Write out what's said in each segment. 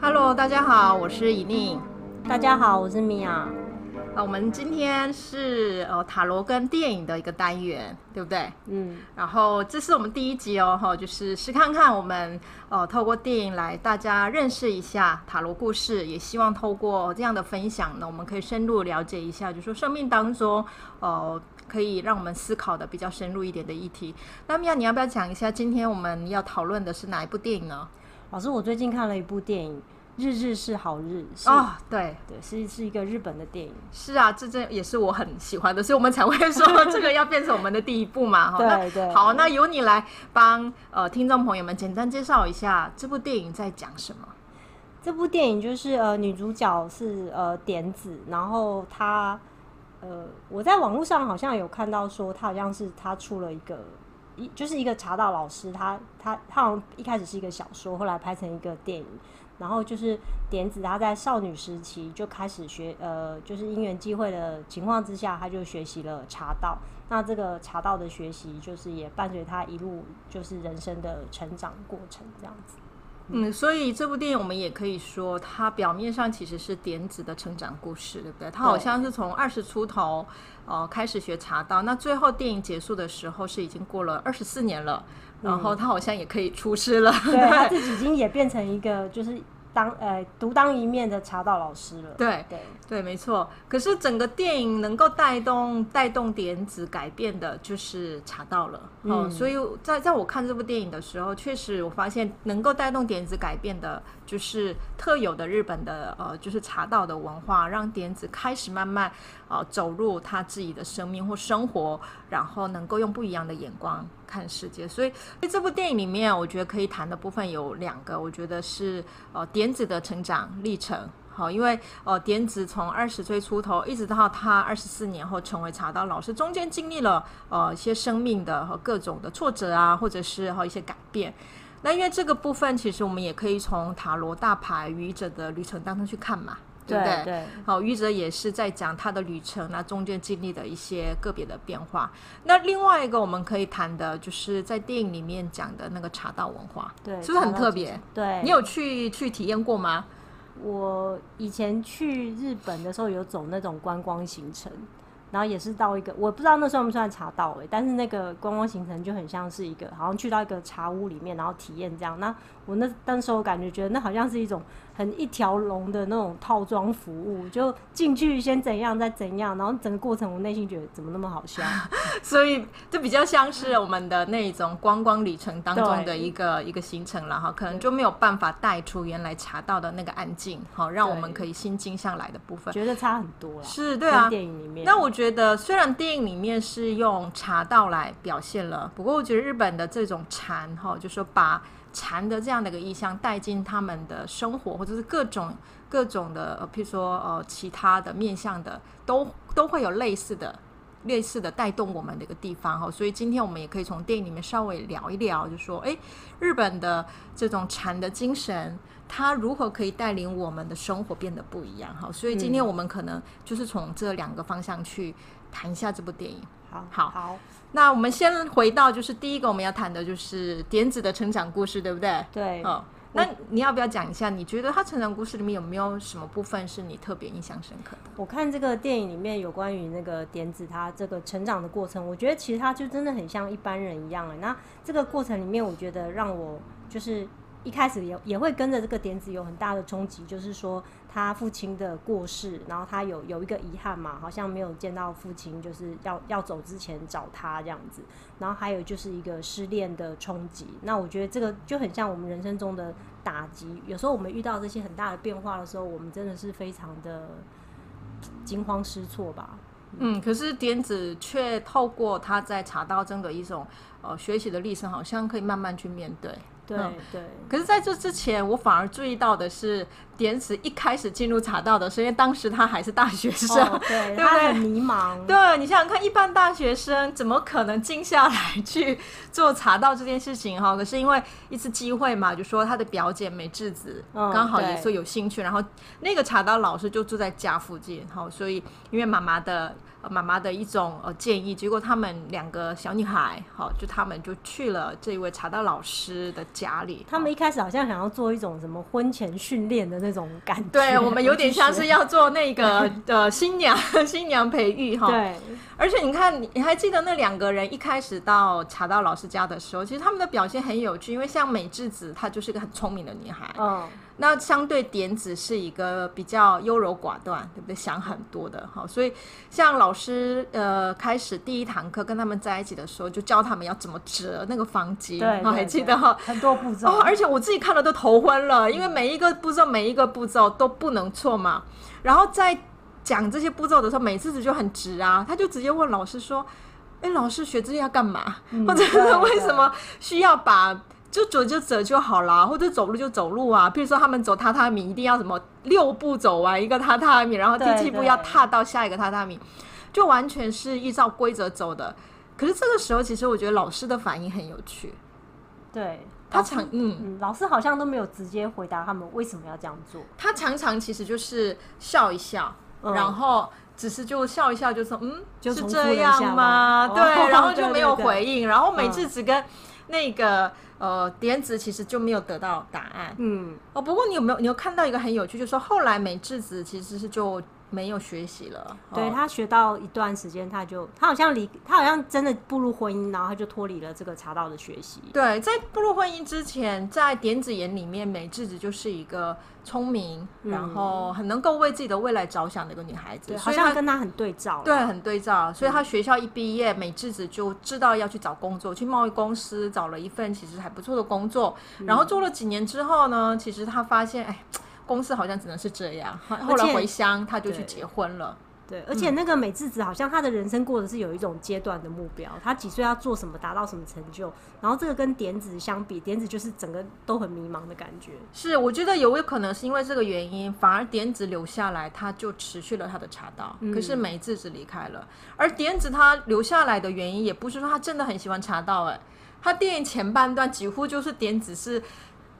Hello，大家好，我是以宁。大家好，我是米娅。啊，我们今天是呃塔罗跟电影的一个单元，对不对？嗯。然后这是我们第一集哦，哈，就是试看看我们呃透过电影来大家认识一下塔罗故事，也希望透过这样的分享呢，我们可以深入了解一下，就是说生命当中呃可以让我们思考的比较深入一点的议题。那米娅，你要不要讲一下今天我们要讨论的是哪一部电影呢？老师，我最近看了一部电影。日日是好日啊、哦，对对，是是一个日本的电影。是啊，这这也是我很喜欢的，所以我们才会说这个要变成我们的第一部嘛。对对。好，那由你来帮呃听众朋友们简单介绍一下这部电影在讲什么。这部电影就是呃女主角是呃点子，然后她呃我在网络上好像有看到说她好像是她出了一个一就是一个茶道老师，他他他好像一开始是一个小说，后来拍成一个电影。然后就是点子，他在少女时期就开始学，呃，就是因缘际会的情况之下，他就学习了茶道。那这个茶道的学习，就是也伴随他一路就是人生的成长过程这样子。嗯，所以这部电影我们也可以说，它表面上其实是点子的成长故事，对不对？他好像是从二十出头，呃，开始学茶道。那最后电影结束的时候，是已经过了二十四年了。然后他好像也可以出师了，嗯、对，他 自己已经也变成一个就是当呃独当一面的茶道老师了。对对对，没错。可是整个电影能够带动带动点子改变的，就是茶道了。嗯、哦，所以在在我看这部电影的时候，确实我发现能够带动点子改变的，就是特有的日本的呃，就是茶道的文化，让点子开始慢慢呃走入他自己的生命或生活，然后能够用不一样的眼光。看世界，所以在这部电影里面，我觉得可以谈的部分有两个，我觉得是呃点子的成长历程。好，因为呃点子从二十岁出头，一直到他二十四年后成为茶道老师，中间经历了呃一些生命的和各种的挫折啊，或者是和一些改变。那因为这个部分，其实我们也可以从塔罗大牌愚者的旅程当中去看嘛。对不对？对，好，愚者也是在讲他的旅程，那中间经历的一些个别的变化。那另外一个我们可以谈的，就是在电影里面讲的那个茶道文化，对，是不是很特别？对，你有去去体验过吗？我以前去日本的时候有走那种观光行程。然后也是到一个，我不知道那算不算茶道诶，但是那个观光行程就很像是一个，好像去到一个茶屋里面，然后体验这样。那我那当时我感觉觉得那好像是一种很一条龙的那种套装服务，就进去先怎样再怎样，然后整个过程我内心觉得怎么那么好笑，所以就比较像是我们的那种观光旅程当中的一个一个行程了哈，可能就没有办法带出原来茶道的那个安静，好让我们可以心静下来的部分，觉得差很多了。是，对啊，电影里面那我。觉得虽然电影里面是用茶道来表现了，不过我觉得日本的这种禅哈，就是说把禅的这样的一个意象带进他们的生活，或者是各种各种的，呃譬如说呃其他的面向的，都都会有类似的类似的带动我们的一个地方哈。所以今天我们也可以从电影里面稍微聊一聊，就说诶，日本的这种禅的精神。它如何可以带领我们的生活变得不一样？哈，所以今天我们可能就是从这两个方向去谈一下这部电影。好，好，好。那我们先回到就是第一个我们要谈的就是点子的成长故事，对不对？对。哦，那你要不要讲一下？你觉得他成长故事里面有没有什么部分是你特别印象深刻的？我看这个电影里面有关于那个点子他这个成长的过程，我觉得其实他就真的很像一般人一样。那这个过程里面，我觉得让我就是。一开始也也会跟着这个点子有很大的冲击，就是说他父亲的过世，然后他有有一个遗憾嘛，好像没有见到父亲，就是要要走之前找他这样子，然后还有就是一个失恋的冲击。那我觉得这个就很像我们人生中的打击，有时候我们遇到这些很大的变化的时候，我们真的是非常的惊慌失措吧。嗯，可是点子却透过他在茶道中的一种呃学习的历程，好像可以慢慢去面对。对对，可是在这之前，我反而注意到的是，点子一开始进入茶道的时候，因为当时他还是大学生，哦、对，对他很迷茫。对，你想想看，一般大学生怎么可能静下来去做茶道这件事情？哈，可是因为一次机会嘛，就说他的表姐美智子刚好也说有兴趣，嗯、然后那个茶道老师就住在家附近，好，所以因为妈妈的。妈妈的一种呃建议，结果他们两个小女孩，好，就他们就去了这一位茶道老师的家里。他们一开始好像想要做一种什么婚前训练的那种感觉，对，我们有点像是要做那个的新娘 新娘培育哈。对，而且你看，你还记得那两个人一开始到茶道老师家的时候，其实他们的表现很有趣，因为像美智子，她就是一个很聪明的女孩，嗯。那相对点子是一个比较优柔寡断，对不对？想很多的哈，所以像老师呃开始第一堂课跟他们在一起的时候，就教他们要怎么折那个方巾，对，还记得哈？很多步骤，哦，而且我自己看了都头昏了，因为每一个步骤每一个步骤都不能错嘛。然后在讲这些步骤的时候，每次子就很直啊，他就直接问老师说：“哎，老师学这些要干嘛？或者是为什么需要把？”就走就走就好啦，或者走路就走路啊。比如说他们走榻榻米，一定要什么六步走完一个榻榻米，然后第七步要踏到下一个榻榻米，就完全是依照规则走的。可是这个时候，其实我觉得老师的反应很有趣。对，他常嗯，嗯，老师好像都没有直接回答他们为什么要这样做。他常常其实就是笑一笑，嗯、然后只是就笑一笑，就说嗯，就是这样吗？对，然后就没有回应。然后每次只跟那个。嗯呃，点子其实就没有得到答案。嗯，哦，不过你有没有你有看到一个很有趣，就是说后来美智子其实是就没有学习了。对，他学到一段时间，他就他好像离他好像真的步入婚姻，然后他就脱离了这个茶道的学习。对，在步入婚姻之前，在点子眼里面，美智子就是一个。聪明，然后很能够为自己的未来着想的一个女孩子，对，好像跟她很对照。对，很对照。所以她学校一毕业，美智子就知道要去找工作，去贸易公司找了一份其实还不错的工作。然后做了几年之后呢，其实他发现，哎，公司好像只能是这样。后来回乡，他就去结婚了。对，而且那个美智子好像她的人生过的是有一种阶段的目标，她几岁要做什么，达到什么成就。然后这个跟点子相比，点子就是整个都很迷茫的感觉。是，我觉得有有可能是因为这个原因，反而点子留下来，他就持续了他的茶道。嗯、可是美智子离开了，而点子他留下来的原因，也不是说他真的很喜欢茶道，哎，他电影前半段几乎就是点子是。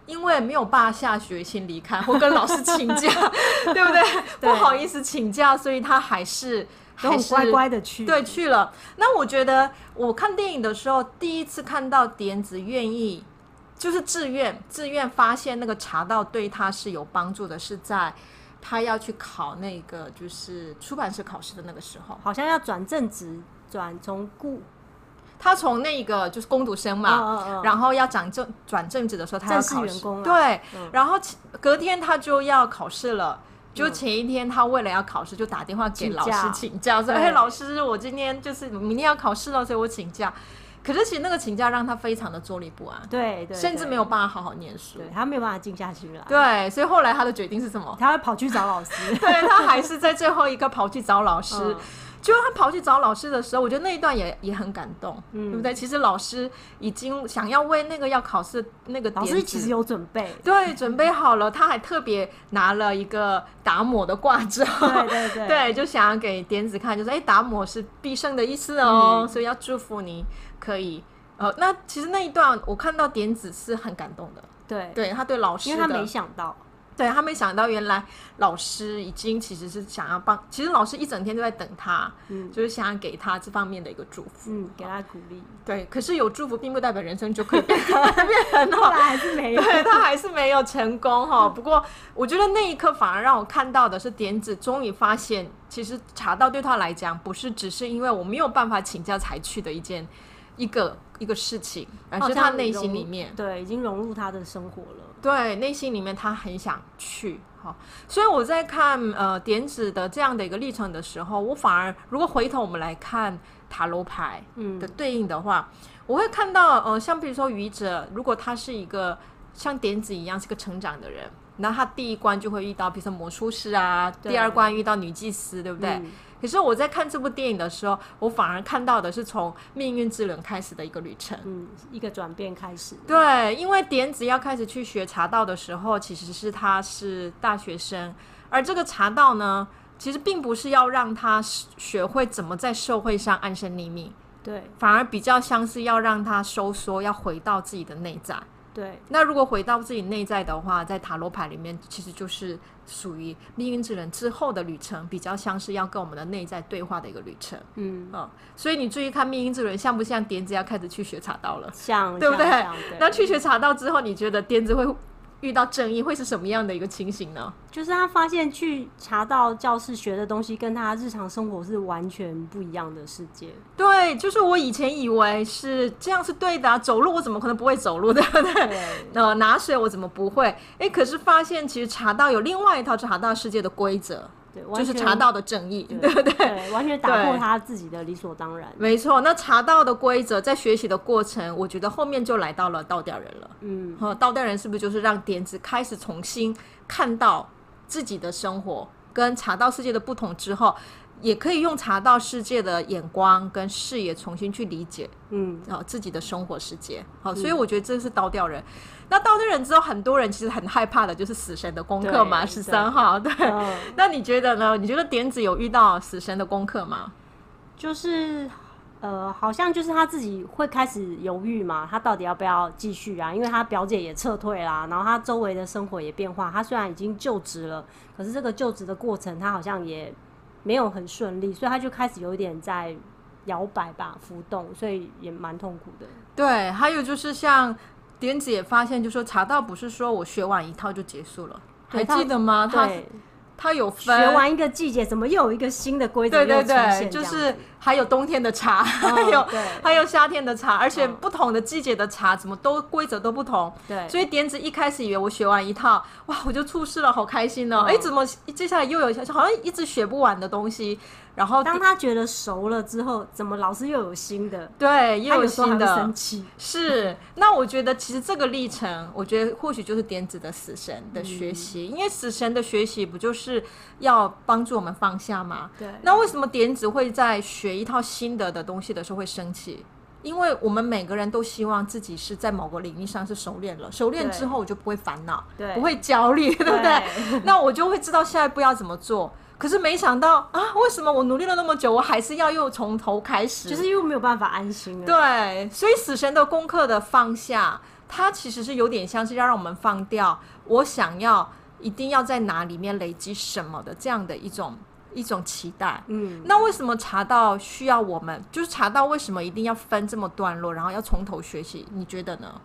因为没有办法下决心离开，或跟老师请假，对不对？对，不好意思请假，所以他还是还是乖乖的去，对，去了。那我觉得我看电影的时候，第一次看到点子愿意，就是自愿自愿发现那个茶道对他是有帮助的，是在他要去考那个就是出版社考试的那个时候，好像要转正职，转从顾。他从那个就是攻读生嘛，然后要转正转正职的时候，他要考试，对，嗯、然后隔天他就要考试了，就前一天他为了要考试，就打电话给老师请假，说：“哎，老师，我今天就是明天要考试了，所以我请假。”可是其实那个请假让他非常的坐立不安，对，对，甚至没有办法好好念书，对，他没有办法静下心来。对，所以后来他的决定是什么？他会跑去找老师，对，他还是在最后一个跑去找老师。嗯就他跑去找老师的时候，我觉得那一段也也很感动，嗯、对不对？其实老师已经想要为那个要考试那个老师其实有准备，对，准备好了。他还特别拿了一个达摩的挂照，对对对，对，就想要给点子看，就是哎，达摩是必胜的意思哦，嗯、所以要祝福你可以。呃，那其实那一段我看到点子是很感动的，对，对他对老师，因为他没想到。对，他没想到，原来老师已经其实是想要帮，其实老师一整天都在等他，嗯，就是想要给他这方面的一个祝福，嗯，给他鼓励。对，可是有祝福并不代表人生就可以变 变很好，他还是没有，对，他还是没有成功哈。不过我觉得那一刻反而让我看到的是，点子终于发现，其实茶道对他来讲不是只是因为我没有办法请假才去的一件一个一个事情，而是他内心里面。对已经融入他的生活了。对，内心里面他很想去，哈，所以我在看呃点子的这样的一个历程的时候，我反而如果回头我们来看塔罗牌的对应的话，嗯、我会看到呃像比如说愚者，如果他是一个像点子一样是个成长的人，那他第一关就会遇到比如说魔术师啊，对第二关遇到女祭司，对不对？嗯可是我在看这部电影的时候，我反而看到的是从命运之轮开始的一个旅程，嗯，一个转变开始。对，因为点子要开始去学茶道的时候，其实是他是大学生，而这个茶道呢，其实并不是要让他学会怎么在社会上安身立命，对，反而比较像是要让他收缩，要回到自己的内在。对。那如果回到自己内在的话，在塔罗牌里面，其实就是属于命运之人之后的旅程，比较像是要跟我们的内在对话的一个旅程。嗯，哦，所以你注意看命运之人像不像点子要开始去学茶道了？像，对不对？对那去学茶道之后，你觉得点子会？遇到正义会是什么样的一个情形呢？就是他发现去查到教室学的东西，跟他日常生活是完全不一样的世界。对，就是我以前以为是这样是对的啊，走路我怎么可能不会走路，对 不对？对。呃，拿水我怎么不会？哎，可是发现其实茶道有另外一套茶道世界的规则。就是茶道的正义，对不对，对？完全打破他自己的理所当然。没错，那茶道的规则在学习的过程，我觉得后面就来到了倒吊人了。嗯，和倒吊人是不是就是让点子开始重新看到自己的生活跟茶道世界的不同之后，也可以用茶道世界的眼光跟视野重新去理解，嗯，然后自己的生活世界。好，所以我觉得这是倒吊人。那倒吊人之后，很多人其实很害怕的就是死神的功课嘛，十三号。对，嗯、那你觉得呢？你觉得点子有遇到死神的功课吗？就是，呃，好像就是他自己会开始犹豫嘛，他到底要不要继续啊？因为他表姐也撤退啦，然后他周围的生活也变化。他虽然已经就职了，可是这个就职的过程他好像也没有很顺利，所以他就开始有一点在摇摆吧，浮动，所以也蛮痛苦的。对，还有就是像。点子也发现，就说茶道不是说我学完一套就结束了，还记得吗？他他有分学完一个季节，怎么又有一个新的规则？对对对，就是还有冬天的茶，哦、还有还有夏天的茶，而且不同的季节的茶怎么都规则都不同。对，所以点子一开始以为我学完一套，哇，我就出师了，好开心哦！哎、嗯，怎么接下来又有好像一直学不完的东西？然后当他觉得熟了之后，怎么老是又有新的？对，又有新的。生气是。那我觉得其实这个历程，我觉得或许就是点子的死神的学习，嗯、因为死神的学习不就是要帮助我们放下吗？对。那为什么点子会在学一套新的的东西的时候会生气？因为我们每个人都希望自己是在某个领域上是熟练了，熟练之后我就不会烦恼，对，不会焦虑，对，不对？那我就会知道下一步要怎么做。可是没想到啊，为什么我努力了那么久，我还是要又从头开始？就是又没有办法安心了。对，所以死神的功课的放下，它其实是有点像是要让我们放掉我想要一定要在哪里面累积什么的这样的一种一种期待。嗯，那为什么茶道需要我们？就是茶道为什么一定要分这么段落，然后要从头学习？你觉得呢？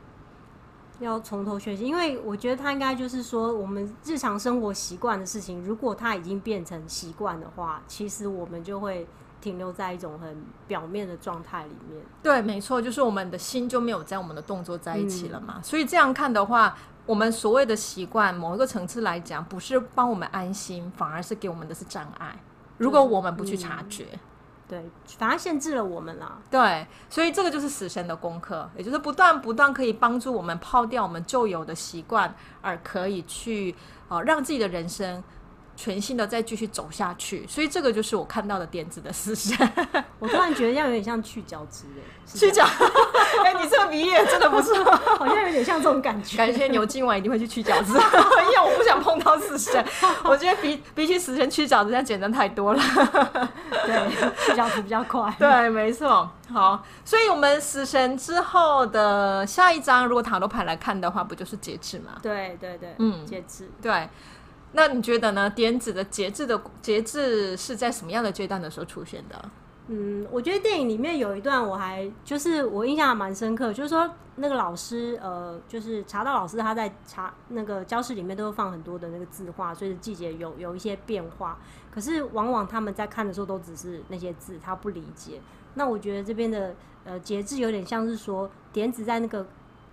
要从头学习，因为我觉得他应该就是说，我们日常生活习惯的事情，如果它已经变成习惯的话，其实我们就会停留在一种很表面的状态里面。对，没错，就是我们的心就没有在我们的动作在一起了嘛。嗯。所以这样看的话，我们所谓的习惯，某一个层次来讲，不是帮我们安心，反而是给我们的是障碍。如果我们不去察觉。对，反而限制了我们了。对，所以这个就是死神的功课，也就是不断不断可以帮助我们抛掉我们旧有的习惯，而可以去呃让自己的人生。全新的再继续走下去，所以这个就是我看到的点子的思想。我突然觉得这样有点像去角质诶，去角。哎、欸，你这个比喻真的不错，好像有点像这种感觉。感谢牛今晚一定会去去角质，因为我不想碰到死神。我觉得比比起死神去角质，这样简单太多了。对，去角质比较快。对，没错。好，所以我们死神之后的下一张，如果塔罗牌来看的话，不就是节制吗？对对对，嗯，节制，对。那你觉得呢？点子的节制的节制是在什么样的阶段的时候出现的？嗯，我觉得电影里面有一段我还就是我印象还蛮深刻，就是说那个老师呃，就是茶道老师他在茶那个教室里面都会放很多的那个字画，所以季节有有一些变化。可是往往他们在看的时候都只是那些字，他不理解。那我觉得这边的呃节制有点像是说点子在那个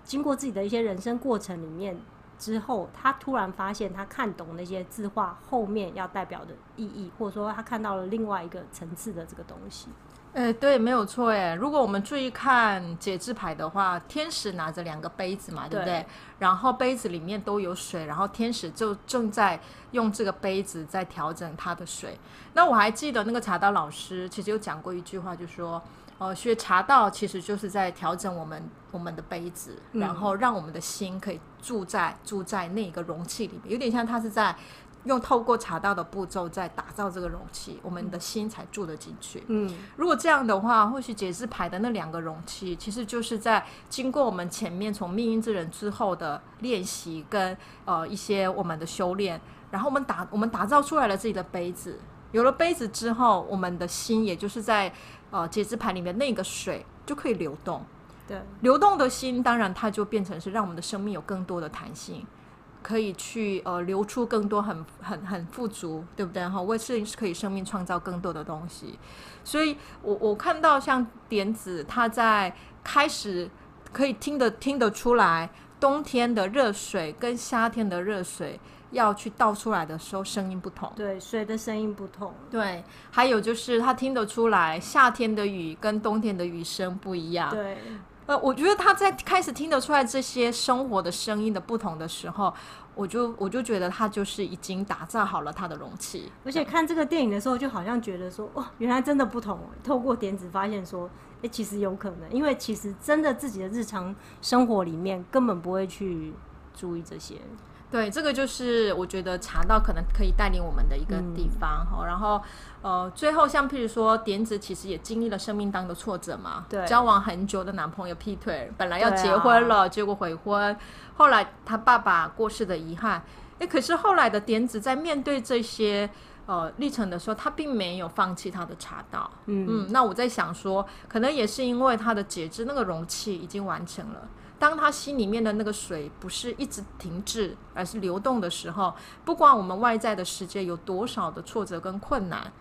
经过自己的一些人生过程里面。之后，他突然发现，他看懂那些字画后面要代表的意义，或者说他看到了另外一个层次的这个东西。呃、欸，对，没有错。哎，如果我们注意看解字牌的话，天使拿着两个杯子嘛，对不对？对。然后杯子里面都有水，然后天使就正在用这个杯子在调整它的水。那我还记得那个茶道老师其实有讲过一句话，就说。哦，学茶道其实就是在调整我们我们的杯子，嗯，然后让我们的心可以住在住在那个容器里面，有点像它是在用透过茶道的步骤在打造这个容器，我们的心才住得进去。嗯，如果这样的话，或许解字牌的那两个容器，其实就是在经过我们前面从命运之人之后的练习跟呃一些我们的修炼，然后我们打我们打造出来了自己的杯子。有了杯子之后，我们的心也就是在呃节制牌里面那个水就可以流动。对，流动的心，当然它就变成是让我们的生命有更多的弹性。可以去呃流出更多很很很富足，对不对哈？为是可以生命创造更多的东西，所以我我看到像点子，他在开始可以听得听得出来，冬天的热水跟夏天的热水要去倒出来的时候，声音不同。对，水的声音不同。对，还有就是他听得出来，夏天的雨跟冬天的雨声不一样。对。呃，我觉得他在开始听得出来这些生活的声音的不同的时候，我就我就觉得他就是已经打造好了他的容器。而且看这个电影的时候，就好像觉得说，哇，原来真的不同。透过点子发现说，哎、欸，其实有可能，因为其实真的自己的日常生活里面根本不会去注意这些。对，这个就是我觉得茶道可能可以带领我们的一个地方哈、嗯。然后，呃，最后像譬如说，点子其实也经历了生命当中的挫折嘛。对。交往很久的男朋友劈腿，本来要结婚了，结果悔婚。后来他爸爸过世的遗憾。哎，可是后来的点子在面对这些呃历程的时候，他并没有放弃他的茶道。嗯嗯。那我在想说，可能也是因为他的节制那个容器已经完成了。当他心里面的那个水不是一直停滞，而是流动的时候，不管我们外在的世界有多少的挫折跟困难。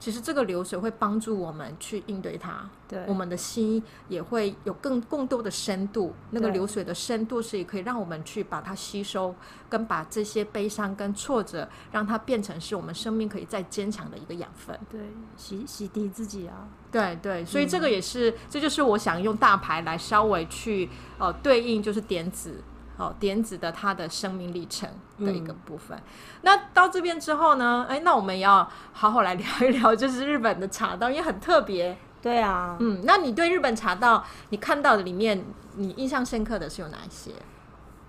其实这个流水会帮助我们去应对它，对，我们的心也会有更更多的深度。那个流水的深度是也可以让我们去把它吸收，跟把这些悲伤跟挫折，让它变成是我们生命可以再坚强的一个养分。对，洗洗涤自己啊。对对，所以这个也是，嗯，这就是我想用大牌来稍微去呃对应，就是点子。哦，点子的他的生命历程的一个部分。嗯、那到这边之后呢？哎，那我们要好好来聊一聊，就是日本的茶道，因为很特别。对啊，嗯，那你对日本茶道你看到的里面，你印象深刻的是有哪一些？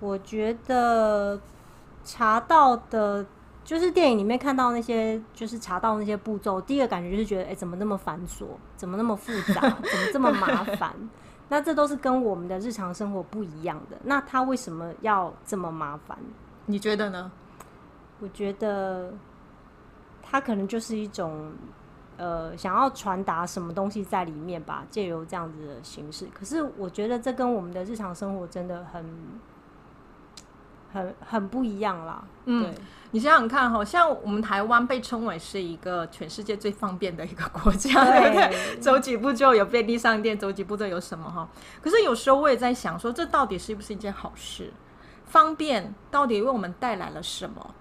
我觉得茶道的，就是电影里面看到那些，就是茶道那些步骤，第一个感觉就是觉得，哎，怎么那么繁琐？怎么那么复杂？怎么这么麻烦？那这都是跟我们的日常生活不一样的。那他为什么要这么麻烦？你觉得呢？我觉得他可能就是一种呃，想要传达什么东西在里面吧，借由这样子的形式。可是我觉得这跟我们的日常生活真的很。很很不一样啦，嗯，对，你想想看，好像我们台湾被称为是一个全世界最方便的一个国家，对不对？走几步就有便利商店，走几步就有什么哈。可是有时候我也在想，说这到底是不是一件好事？方便到底为我们带来了什么？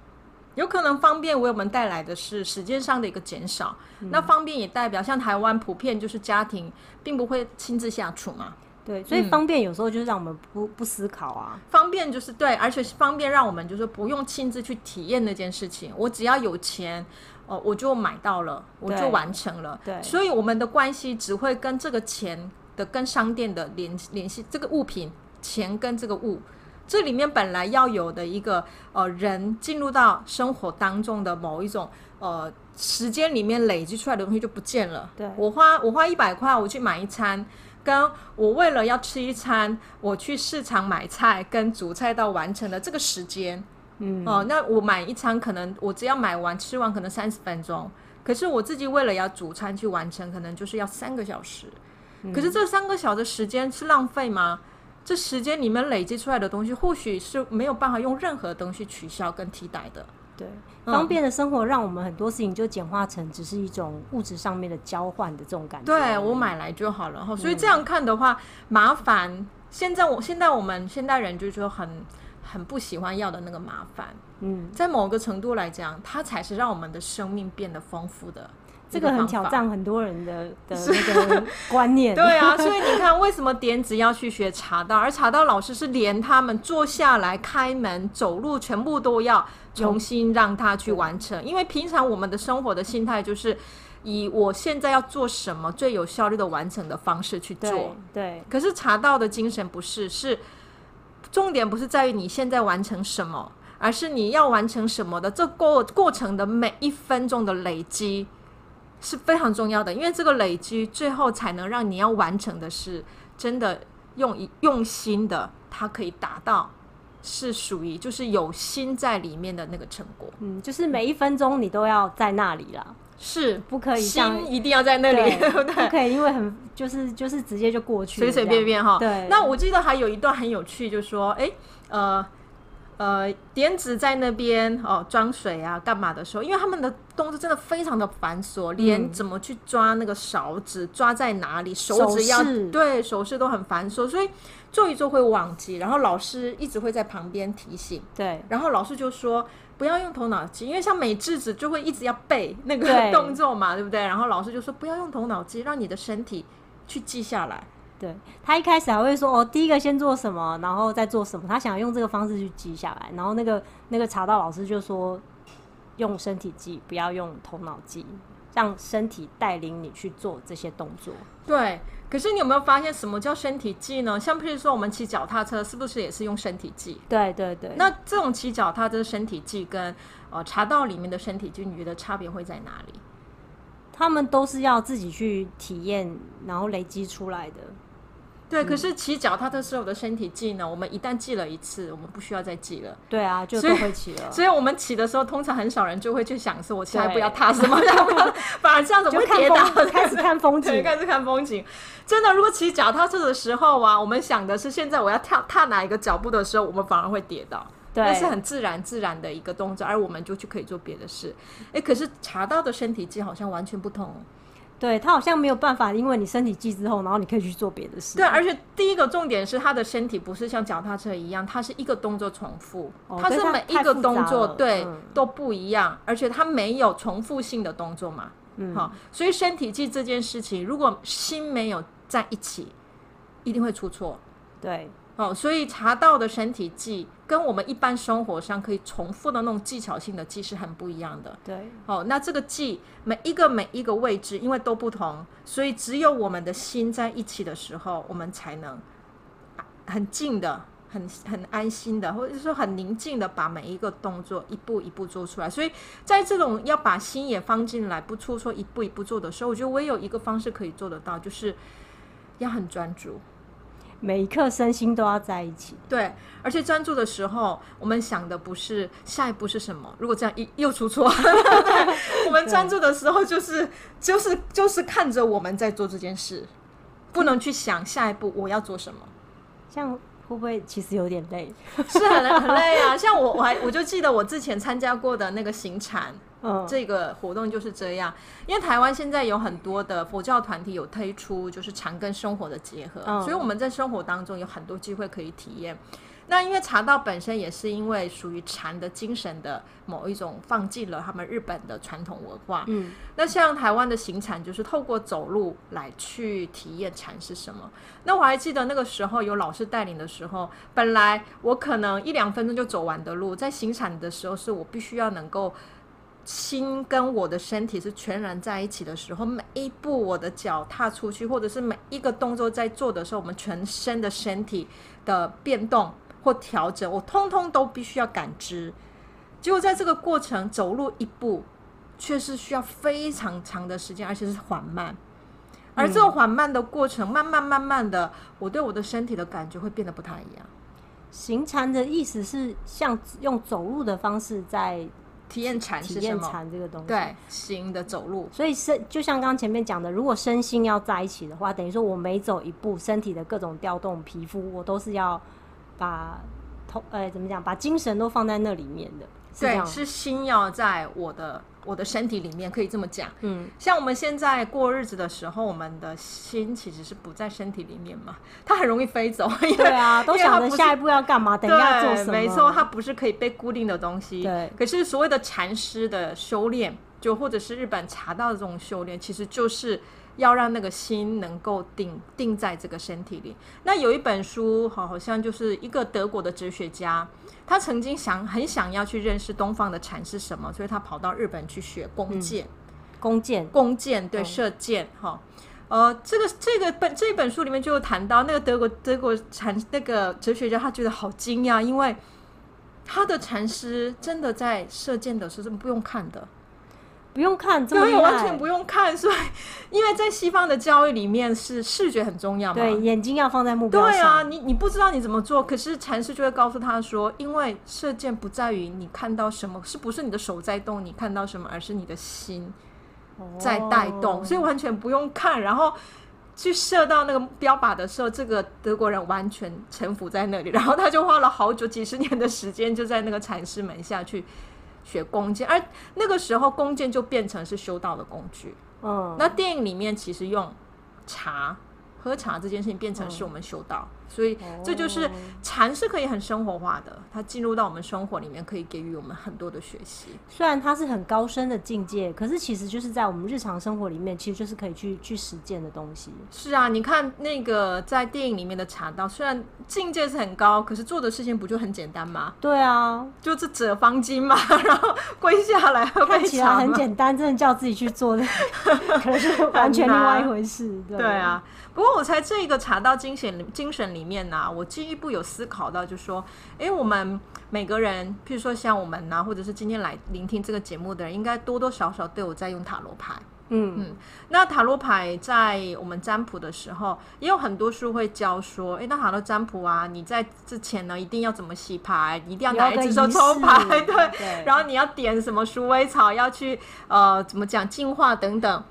有可能方便为我们带来的是时间上的一个减少，嗯，那方便也代表像台湾普遍就是家庭并不会亲自下厨嘛。对，所以方便有时候就是让我们不不思考啊。方便就是对，而且是方便让我们就是不用亲自去体验那件事情。我只要有钱，哦，我就买到了，我就完成了。对，所以我们的关系只会跟这个钱的、跟商店的联联系，这个物品、钱跟这个物，这里面本来要有的一个呃人进入到生活当中的某一种呃时间里面累积出来的东西就不见了。对，我花我花一百块，我去买一餐。跟我为了要吃一餐，我去市场买菜跟煮菜到完成的这个时间，嗯，哦，那我买一餐可能我只要买完吃完可能三十分钟，可是我自己为了要煮餐去完成，可能就是要三个小时。嗯，可是这三个小时时间是浪费吗？这时间里面累积出来的东西，或许是没有办法用任何东西取消跟替代的。对，方便的生活让我们很多事情就简化成只是一种物质上面的交换的这种感觉。对，我买来就好了哈，所以这样看的话，嗯、麻烦。现在我现在我们现代人就说很很不喜欢要的那个麻烦。嗯，在某个程度来讲，它才是让我们的生命变得丰富的。这个很挑战很多人的 的那个观念。对啊，所以你看，为什么点子要去学茶道？而茶道老师是连他们坐下来、开门、走路，全部都要重新让他去完成。因为平常我们的生活的心态就是以我现在要做什么最有效率的完成的方式去做。对。对。可是茶道的精神不是，是重点不是在于你现在完成什么。而是你要完成什么的，这过过程的每一分钟的累积是非常重要的，因为这个累积最后才能让你要完成的是真的用一用心的，它可以达到是属于就是有心在里面的那个成果。嗯，就是每一分钟你都要在那里啦。是不可以，心一定要在那里，对不对？不可以，因为很就是就是直接就过去，随随便便哈。对。那我记得还有一段很有趣，就是说，哎，呃呃，点子在那边哦装水啊，干嘛的时候，因为他们的动作真的非常的繁琐，连怎么去抓那个勺子，抓在哪里，手指要对手势都很繁琐，所以做一做会忘记，然后老师一直会在旁边提醒。对。然后老师就说。不要用头脑记，因为像美智子就会一直要背那个动作嘛，对，对不对？然后老师就说不要用头脑记，让你的身体去记下来。对，他一开始还会说哦，第一个先做什么，然后再做什么，他想用这个方式去记下来。然后那个那个茶道老师就说，用身体记，不要用头脑记，让身体带领你去做这些动作。对。可是你有没有发现什么叫身体记呢？像譬如说我们骑脚踏车，是不是也是用身体记？对对对。那这种骑脚踏车的身体记跟呃茶道里面的身体记，你觉得差别会在哪里？他们都是要自己去体验，然后累积出来的。对，可是骑脚踏车时候的身体记呢？我们一旦记了一次，我们不需要再记了。对啊，就都会骑了。所以，我们骑的时候，通常很少人就会去想说，我下一步要踏什么，然后反而这样子会跌倒，开始看风景，开始看风景。真的，如果骑脚踏车的时候啊，我们想的是现在我要跳踏哪一个脚步的时候，我们反而会跌倒。对，那是很自然自然的一个动作，而我们就去可以做别的事。哎，可是查到的身体记好像完全不同。对，他好像没有办法，因为你身体记之后，然后你可以去做别的事。对，而且第一个重点是他的身体不是像脚踏车一样，它是一个动作重复，它、哦、是每一个动作对、嗯、都不一样，而且它没有重复性的动作嘛。嗯，好，所以身体记这件事情，如果心没有在一起，一定会出错。对。哦，所以茶道的身体记跟我们一般生活上可以重复的那种技巧性的记是很不一样的。对，哦，那这个记每一个每一个位置，因为都不同，所以只有我们的心在一起的时候，我们才能很静的、很很安心的，或者说很宁静的把每一个动作一步一步做出来。所以在这种要把心也放进来，不出错，一步一步做的时候，我觉得我也有一个方式可以做得到，就是要很专注。每一刻身心都要在一起，对，而且专注的时候，我们想的不是下一步是什么。如果这样一又出错，我们专注的时候就是就是就是看着我们在做这件事，不能去想下一步我要做什么。这样会不会其实有点累？是很很累啊！像我我还我就记得我之前参加过的那个行禅。嗯，这个活动就是这样，因为台湾现在有很多的佛教团体有推出，就是禅跟生活的结合，嗯，所以我们在生活当中有很多机会可以体验。那因为茶道本身也是因为属于禅的精神的某一种放进了他们日本的传统文化。嗯，那像台湾的行禅就是透过走路来去体验禅是什么。那我还记得那个时候有老师带领的时候，本来我可能一两分钟就走完的路，在行禅的时候是我必须要能够。心跟我的身体是全然在一起的时候，每一步我的脚踏出去，或者是每一个动作在做的时候，我们全身的身体的变动或调整，我通通都必须要感知。结果在这个过程，走路一步却是需要非常长的时间，而且是缓慢。而这种缓慢的过程，慢慢慢慢的，我对我的身体的感觉会变得不太一样。行禅的意思是像用走路的方式在。体验禅是什么？禅这个东西，对，行的走路。所以身就像刚刚前面讲的，如果身心要在一起的话，等于说我每走一步，身体的各种调动，皮肤我都是要把头，呃，怎么讲，把精神都放在那里面的。对，是心要在我的。我的身体里面可以这么讲，嗯，像我们现在过日子的时候，我们的心其实是不在身体里面嘛，它很容易飞走。对啊，都想着下一步要干嘛，等一下做什么。没错，它不是可以被固定的东西。对，可是所谓的禅师的修炼，就或者是日本茶道的这种修炼，其实就是要让那个心能够定定在这个身体里。那有一本书，好，好像就是一个德国的哲学家。他曾经想很想要去认识东方的禅是什么，所以他跑到日本去学弓箭，弓箭，弓箭，对，射箭，哈，呃，这个这个本这本书里面就谈到那个德国德国禅那个哲学家，他觉得好惊讶，因为他的禅师真的在射箭的时候是不用看的。不用看，这么对，完全不用看。所以，因为在西方的教育里面，是视觉很重要嘛。对，眼睛要放在目标上。对啊，你你不知道你怎么做，可是禅师就会告诉他说，因为射箭不在于你看到什么，是不是你的手在动，你看到什么，而是你的心在带动，哦、所以完全不用看。然后去射到那个标靶的时候，这个德国人完全臣服在那里，然后他就花了好久几十年的时间，就在那个禅师门下去。学弓箭，而那个时候弓箭就变成是修道的工具。嗯，那电影里面其实用茶喝茶这件事情变成是我们修道。嗯所以这就是禅是可以很生活化的，它进入到我们生活里面，可以给予我们很多的学习。虽然它是很高深的境界，可是其实就是在我们日常生活里面，其实就是可以去去实践的东西。是啊，你看那个在电影里面的茶道，虽然境界是很高，可是做的事情不就很简单吗？对啊，就是折方巾嘛，然后跪下来喝杯茶，看起来很简单，真的叫自己去做的，可是完全另外一回事。对，对啊。不过我猜这个茶道精神精神里面呢、啊，我进一步有思考到，就说，哎，我们每个人，譬如说像我们呐、啊，或者是今天来聆听这个节目的人，应该多多少少都有在用塔罗牌。嗯。嗯，那塔罗牌在我们占卜的时候，也有很多书会教说，哎，那塔罗占卜啊，你在之前呢，一定要怎么洗牌，一定要哪一只手抽牌，对，对，然后你要点什么鼠尾草，要去呃怎么讲净化等等。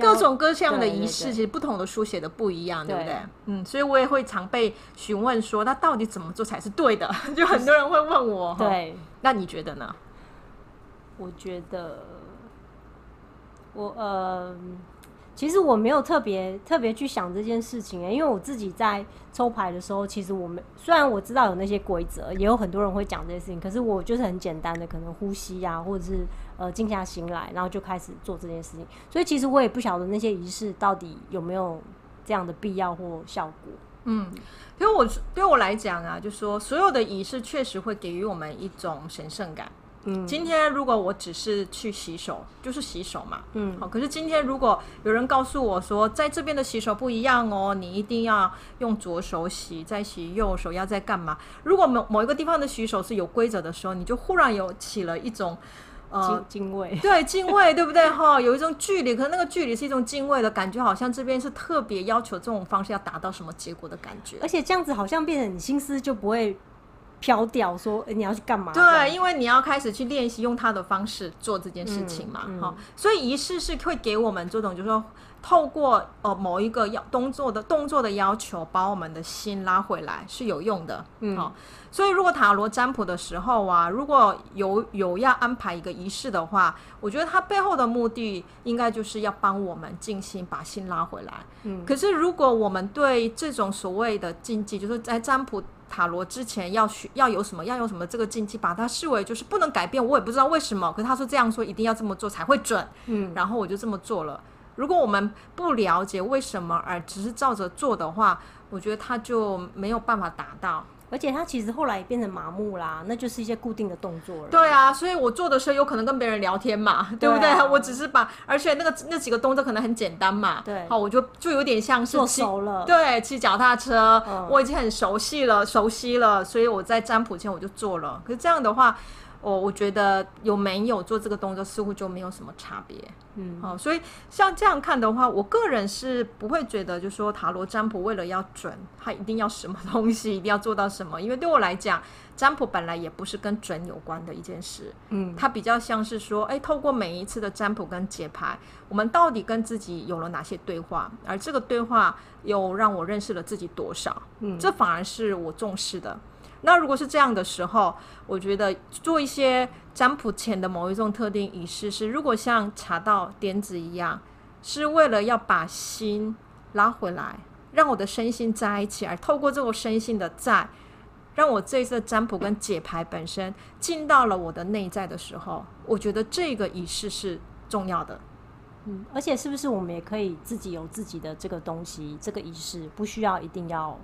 各种各样的仪式，其实不同的书写的不一样，对，不对？嗯，所以我也会常被询问说，那到底怎么做才是对的？就很多人会问我。对，那你觉得呢？我觉得，我呃，其实我没有特别特别去想这件事情，因为我自己在抽牌的时候，其实我们虽然我知道有那些规则，也有很多人会讲这些事情，可是我就是很简单的，可能呼吸呀、啊，或者是。呃，静下心来，然后就开始做这件事情。所以其实我也不晓得那些仪式到底有没有这样的必要或效果。嗯，因为我对我来讲啊，就说所有的仪式确实会给予我们一种神圣感。嗯，今天如果我只是去洗手，就是洗手嘛。嗯，好。可是今天如果有人告诉我说，在这边的洗手不一样哦，你一定要用左手洗，再洗右手，要在干嘛？如果某某一个地方的洗手是有规则的时候，你就忽然有起了一种。呃，敬畏，对，敬畏，对不对？哈，有一种距离，可是那个距离是一种敬畏的感觉，好像这边是特别要求这种方式要达到什么结果的感觉。而且这样子好像变成你心思就不会飘掉，说你要去干嘛？对，因为你要开始去练习用他的方式做这件事情嘛，哈、嗯嗯。所以仪式是会给我们这种，就是说。透过呃某一个要动作的动作的要求，把我们的心拉回来是有用的。嗯，好，所以如果塔罗占卜的时候啊，如果有有要安排一个仪式的话，我觉得它背后的目的应该就是要帮我们静心，把心拉回来。嗯，可是如果我们对这种所谓的禁忌，就是在占卜塔罗之前要学要有什么要有什么这个禁忌，把它视为就是不能改变，我也不知道为什么，可是他说这样说一定要这么做才会准。嗯，然后我就这么做了。如果我们不了解为什么而只是照着做的话，我觉得他就没有办法达到，而且他其实后来也变成麻木啦，那就是一些固定的动作了。对啊，所以我做的时候有可能跟别人聊天嘛，对不对？对啊，我只是把，而且那个那几个动作可能很简单嘛，对，好，我就就有点像是做熟了，对，骑脚踏车，嗯，我已经很熟悉了，熟悉了，所以我在占卜前我就做了。可是这样的话。我、oh, 我觉得有没有做这个动作似乎就没有什么差别，嗯，好，所以像这样看的话，我个人是不会觉得，就是说塔罗占卜为了要准，它一定要什么东西，一定要做到什么。因为对我来讲，占卜本来也不是跟准有关的一件事，嗯，它比较像是说，哎，透过每一次的占卜跟解牌，我们到底跟自己有了哪些对话，而这个对话又让我认识了自己多少，嗯，这反而是我重视的。那如果是这样的时候，我觉得做一些占卜前的某一种特定仪式，是如果像查到点子一样，是为了要把心拉回来，让我的身心在一起，而透过这个身心的在，让我这一次占卜跟解牌本身进到了我的内在的时候，我觉得这个仪式是重要的。嗯，而且是不是我们也可以自己有自己的这个东西，这个仪式不需要一定要。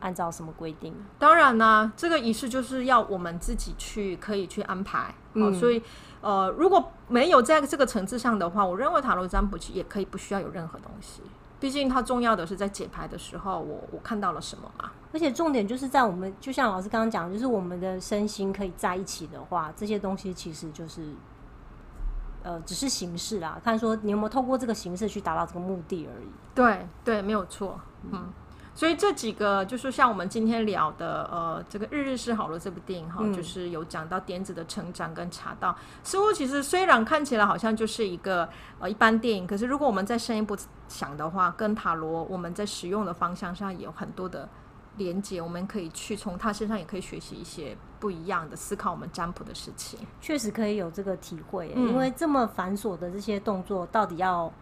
按照什么规定？当然呢，这个仪式就是要我们自己去可以去安排。嗯，哦，所以呃，如果没有在这个层次上的话，我认为塔罗占卜也可以不需要有任何东西。毕竟它重要的是在解牌的时候，我我看到了什么嘛。而且重点就是在我们，就像老师刚刚讲，就是我们的身心可以在一起的话，这些东西其实就是，呃，只是形式啦。看说你有没有透过这个形式去达到这个目的而已。对对，没有错。嗯，所以这几个就是像我们今天聊的，呃，这个《日日是好了》这部电影哈，嗯、就是有讲到点子的成长跟茶道。似乎其实虽然看起来好像就是一个呃一般电影，可是如果我们再深一步想的话，跟塔罗我们在使用的方向上也有很多的。连接，我们可以去从他身上也可以学习一些不一样的思考，我们占卜的事情，确实可以有这个体会。嗯、因为这么繁琐的这些动作，到底要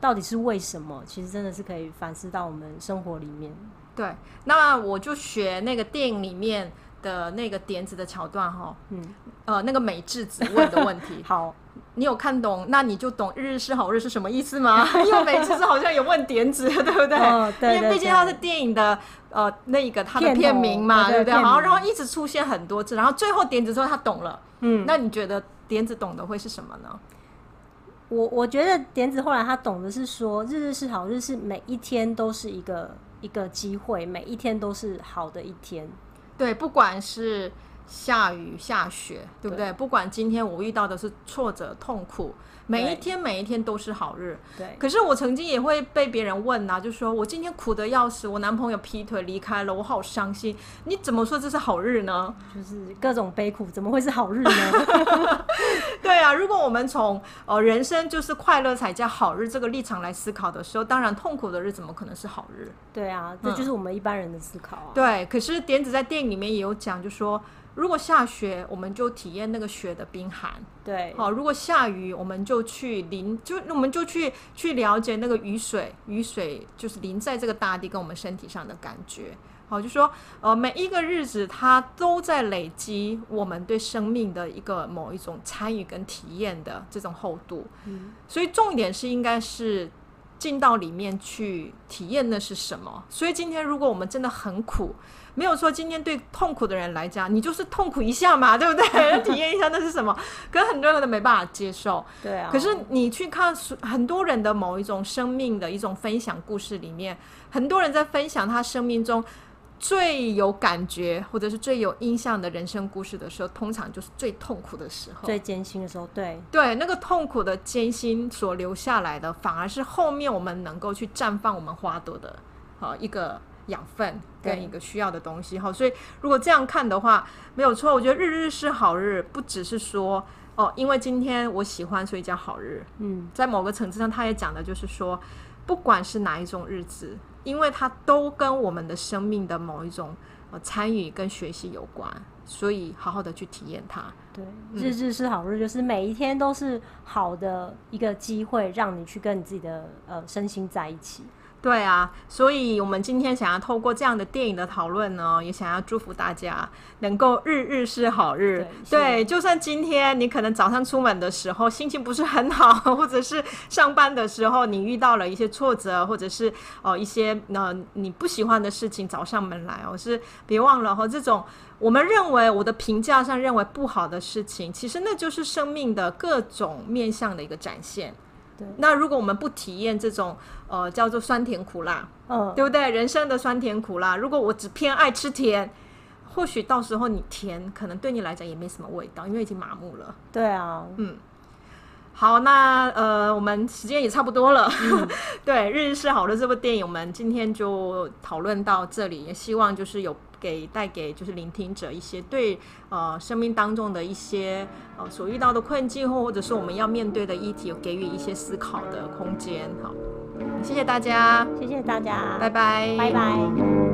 到底是为什么？其实真的是可以反思到我们生活里面。对，那我就学那个电影里面的那个点子的桥段哈，嗯，呃，那个美智子问的问题，好。你有看懂，那你就懂“日日是好日”是什么意思吗？因为美智子好像有问点子，对不对？哦、对对对，因为毕竟它是电影的呃那一个它的片名嘛，对不对？好，然后一直出现很多次，然后最后点子说他懂了。嗯，那你觉得点子懂的会是什么呢？我我觉得点子后来他懂的是说“日日是好日”是每一天都是一个一个机会，每一天都是好的一天。对，不管是。下雨下雪，对不对？对，不管今天我遇到的是挫折痛苦，每一天每一天都是好日。对。可是我曾经也会被别人问啊，就说我今天苦得要死，我男朋友劈腿离开了，我好伤心。你怎么说这是好日呢？就是各种悲苦，怎么会是好日呢？对啊，如果我们从呃人生就是快乐才叫好日这个立场来思考的时候，当然痛苦的日怎么可能是好日？对啊，这就是我们一般人的思考啊。嗯、对，可是点子在电影里面也有讲，就说。如果下雪，我们就体验那个雪的冰寒。对，好。如果下雨，我们就去淋，就我们就去去了解那个雨水，雨水就是淋在这个大地跟我们身体上的感觉。好，就说呃，每一个日子它都在累积我们对生命的一个某一种参与跟体验的这种厚度。嗯，所以重点是应该是进到里面去体验的是什么。所以今天如果我们真的很苦。没有说今天对痛苦的人来讲，你就是痛苦一下嘛，对不对？体验一下那是什么？可是很多人都没办法接受。对啊。可是你去看很多人的某一种生命的一种分享故事里面，很多人在分享他生命中最有感觉或者是最有印象的人生故事的时候，通常就是最痛苦的时候，最艰辛的时候。对对，那个痛苦的艰辛所留下来的，反而是后面我们能够去绽放我们花朵的，好一个。养分跟一个需要的东西哈，所以如果这样看的话，没有错。我觉得日日是好日，不只是说哦，因为今天我喜欢，所以叫好日。嗯，在某个层次上，他也讲的就是说，不管是哪一种日子，因为它都跟我们的生命的某一种呃参与跟学习有关，所以好好的去体验它。对，日日是好日，就是每一天都是好的一个机会，让你去跟你自己的呃身心在一起。对啊，所以我们今天想要透过这样的电影的讨论呢，也想要祝福大家能够日日是好日。对，对，就算今天你可能早上出门的时候心情不是很好，或者是上班的时候你遇到了一些挫折，或者是呃一些呃你不喜欢的事情找上门来，我是别忘了哦这种我们认为我的评价上认为不好的事情，其实那就是生命的各种面向的一个展现。对那如果我们不体验这种呃叫做酸甜苦辣，嗯，对不对？人生的酸甜苦辣，如果我只偏爱吃甜，或许到时候你甜可能对你来讲也没什么味道，因为已经麻木了。对啊，嗯，好，那呃我们时间也差不多了。嗯、对，《日日是好的》这部电影，我们今天就讨论到这里，也希望就是有。给带给就是聆听者一些对呃生命当中的一些呃所遇到的困境或或者是我们要面对的议题，给予一些思考的空间。好，谢谢大家，谢谢大家，拜拜，拜拜。